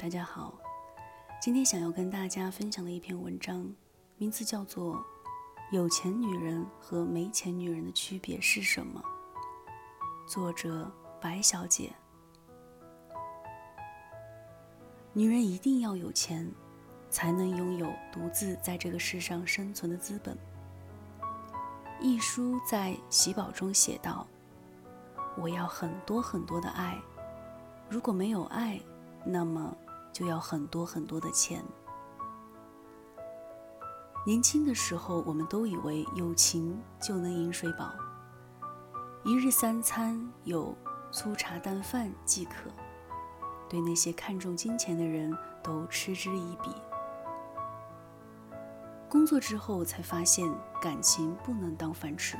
大家好，今天想要跟大家分享的一篇文章，名字叫做《有钱女人和没钱女人的区别是什么》。作者白小姐。女人一定要有钱，才能拥有独自在这个世上生存的资本。一书在喜宝中写道：“我要很多很多的爱，如果没有爱，那么就要很多很多的钱。”年轻的时候，我们都以为有情就能饮水饱。一日三餐有粗茶淡饭即可，对那些看重金钱的人都嗤之以鼻。工作之后才发现，感情不能当饭吃。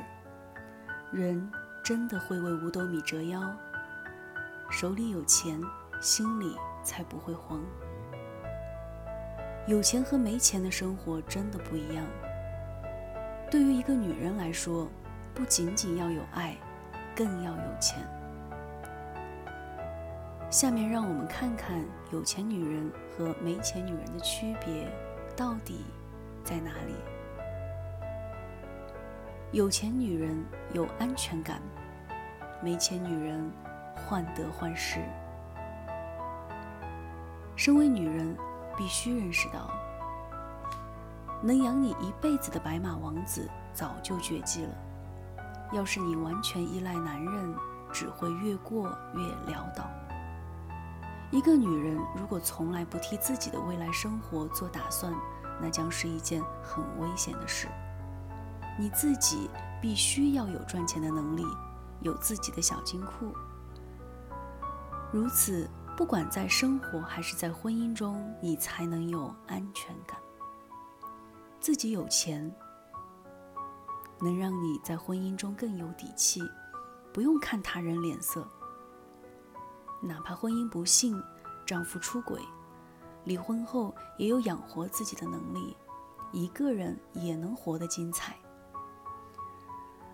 人真的会为五斗米折腰，手里有钱，心里才不会慌。有钱和没钱的生活真的不一样。对于一个女人来说，不仅仅要有爱。更要有钱。下面让我们看看有钱女人和没钱女人的区别到底在哪里。有钱女人有安全感，没钱女人患得患失。身为女人，必须认识到，能养你一辈子的白马王子早就绝迹了。要是你完全依赖男人，只会越过越潦倒。一个女人如果从来不替自己的未来生活做打算，那将是一件很危险的事。你自己必须要有赚钱的能力，有自己的小金库。如此，不管在生活还是在婚姻中，你才能有安全感。自己有钱。能让你在婚姻中更有底气，不用看他人脸色。哪怕婚姻不幸，丈夫出轨，离婚后也有养活自己的能力，一个人也能活得精彩。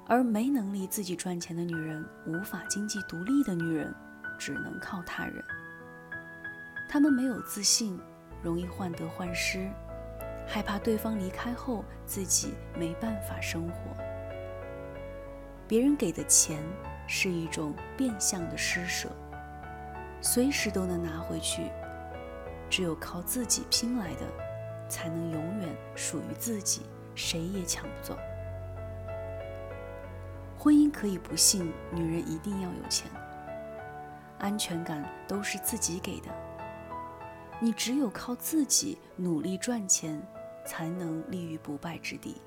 而没能力自己赚钱的女人，无法经济独立的女人，只能靠他人。他们没有自信，容易患得患失。害怕对方离开后自己没办法生活。别人给的钱是一种变相的施舍，随时都能拿回去。只有靠自己拼来的，才能永远属于自己，谁也抢不走。婚姻可以不幸，女人一定要有钱。安全感都是自己给的，你只有靠自己努力赚钱。才能立于不败之地。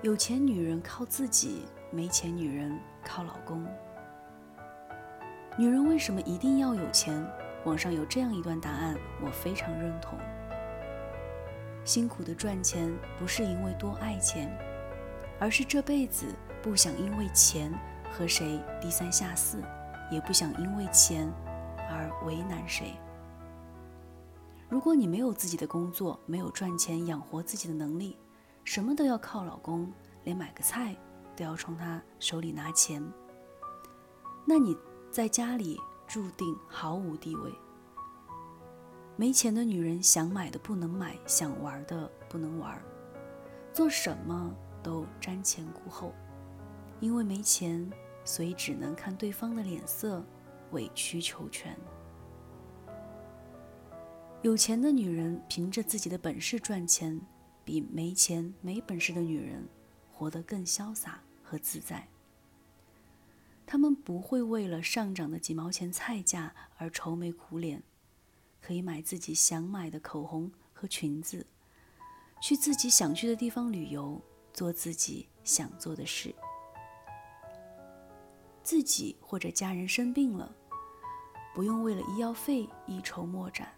有钱女人靠自己，没钱女人靠老公。女人为什么一定要有钱？网上有这样一段答案，我非常认同。辛苦的赚钱不是因为多爱钱，而是这辈子不想因为钱和谁低三下四，也不想因为钱而为难谁。如果你没有自己的工作，没有赚钱养活自己的能力，什么都要靠老公，连买个菜都要从他手里拿钱，那你在家里注定毫无地位。没钱的女人想买的不能买，想玩的不能玩，做什么都瞻前顾后，因为没钱，所以只能看对方的脸色，委曲求全。有钱的女人凭着自己的本事赚钱，比没钱没本事的女人活得更潇洒和自在。她们不会为了上涨的几毛钱菜价而愁眉苦脸，可以买自己想买的口红和裙子，去自己想去的地方旅游，做自己想做的事。自己或者家人生病了，不用为了医药费一筹莫展。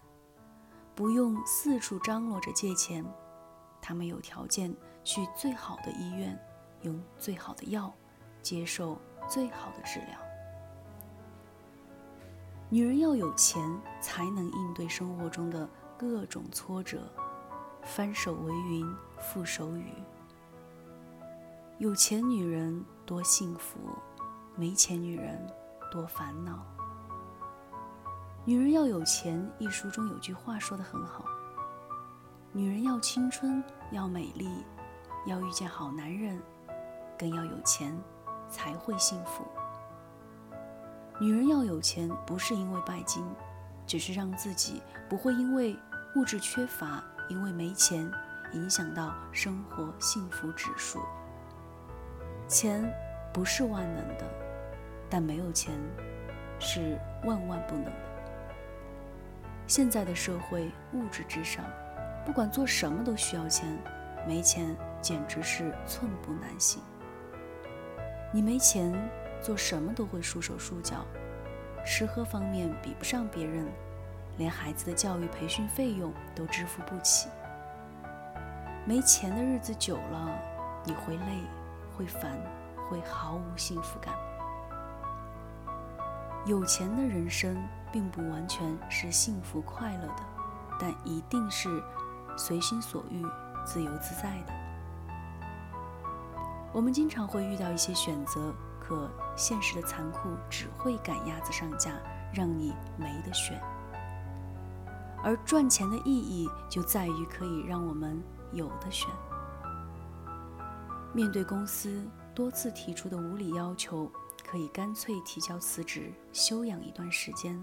不用四处张罗着借钱，他们有条件去最好的医院，用最好的药，接受最好的治疗。女人要有钱，才能应对生活中的各种挫折，翻手为云，覆手雨。有钱女人多幸福，没钱女人多烦恼。女人要有钱，一书中有句话说得很好：女人要青春，要美丽，要遇见好男人，更要有钱，才会幸福。女人要有钱，不是因为拜金，只是让自己不会因为物质缺乏，因为没钱，影响到生活幸福指数。钱不是万能的，但没有钱是万万不能。现在的社会物质至上，不管做什么都需要钱，没钱简直是寸步难行。你没钱。做什么都会束手束脚，吃喝方面比不上别人，连孩子的教育培训费用都支付不起。没钱的日子久了，你会累，会烦，会毫无幸福感。有钱的人生并不完全是幸福快乐的，但一定是随心所欲、自由自在的。我们经常会遇到一些选择。可现实的残酷只会赶鸭子上架，让你没得选。而赚钱的意义就在于可以让我们有的选。面对公司多次提出的无理要求，可以干脆提交辞职，休养一段时间。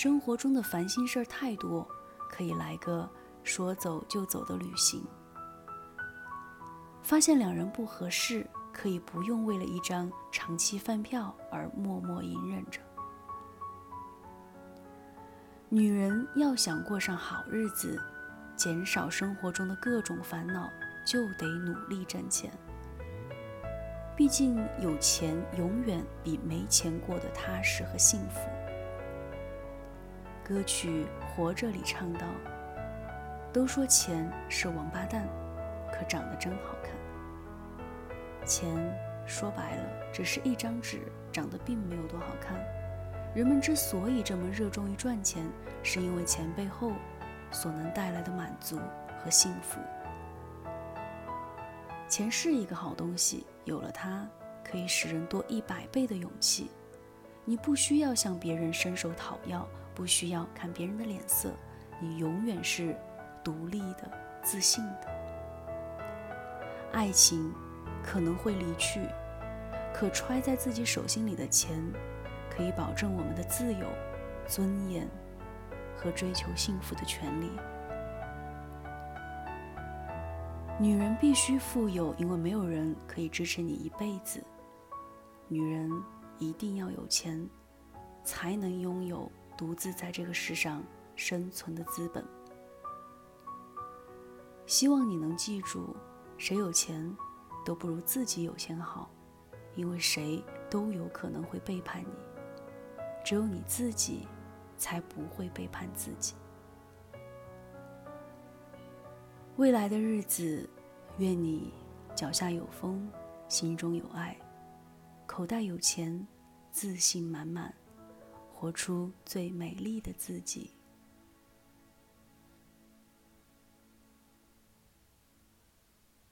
生活中的烦心事儿太多，可以来个说走就走的旅行。发现两人不合适。可以不用为了一张长期饭票而默默隐忍着。女人要想过上好日子，减少生活中的各种烦恼，就得努力挣钱。毕竟有钱永远比没钱过得踏实和幸福。歌曲《活着》里唱道：“都说钱是王八蛋，可长得真好看。”钱说白了，只是一张纸，长得并没有多好看。人们之所以这么热衷于赚钱，是因为钱背后所能带来的满足和幸福。钱是一个好东西，有了它，可以使人多一百倍的勇气。你不需要向别人伸手讨要，不需要看别人的脸色，你永远是独立的、自信的。爱情。可能会离去，可揣在自己手心里的钱，可以保证我们的自由、尊严和追求幸福的权利。女人必须富有，因为没有人可以支持你一辈子。女人一定要有钱，才能拥有独自在这个世上生存的资本。希望你能记住，谁有钱。都不如自己有钱好，因为谁都有可能会背叛你，只有你自己才不会背叛自己。未来的日子，愿你脚下有风，心中有爱，口袋有钱，自信满满，活出最美丽的自己。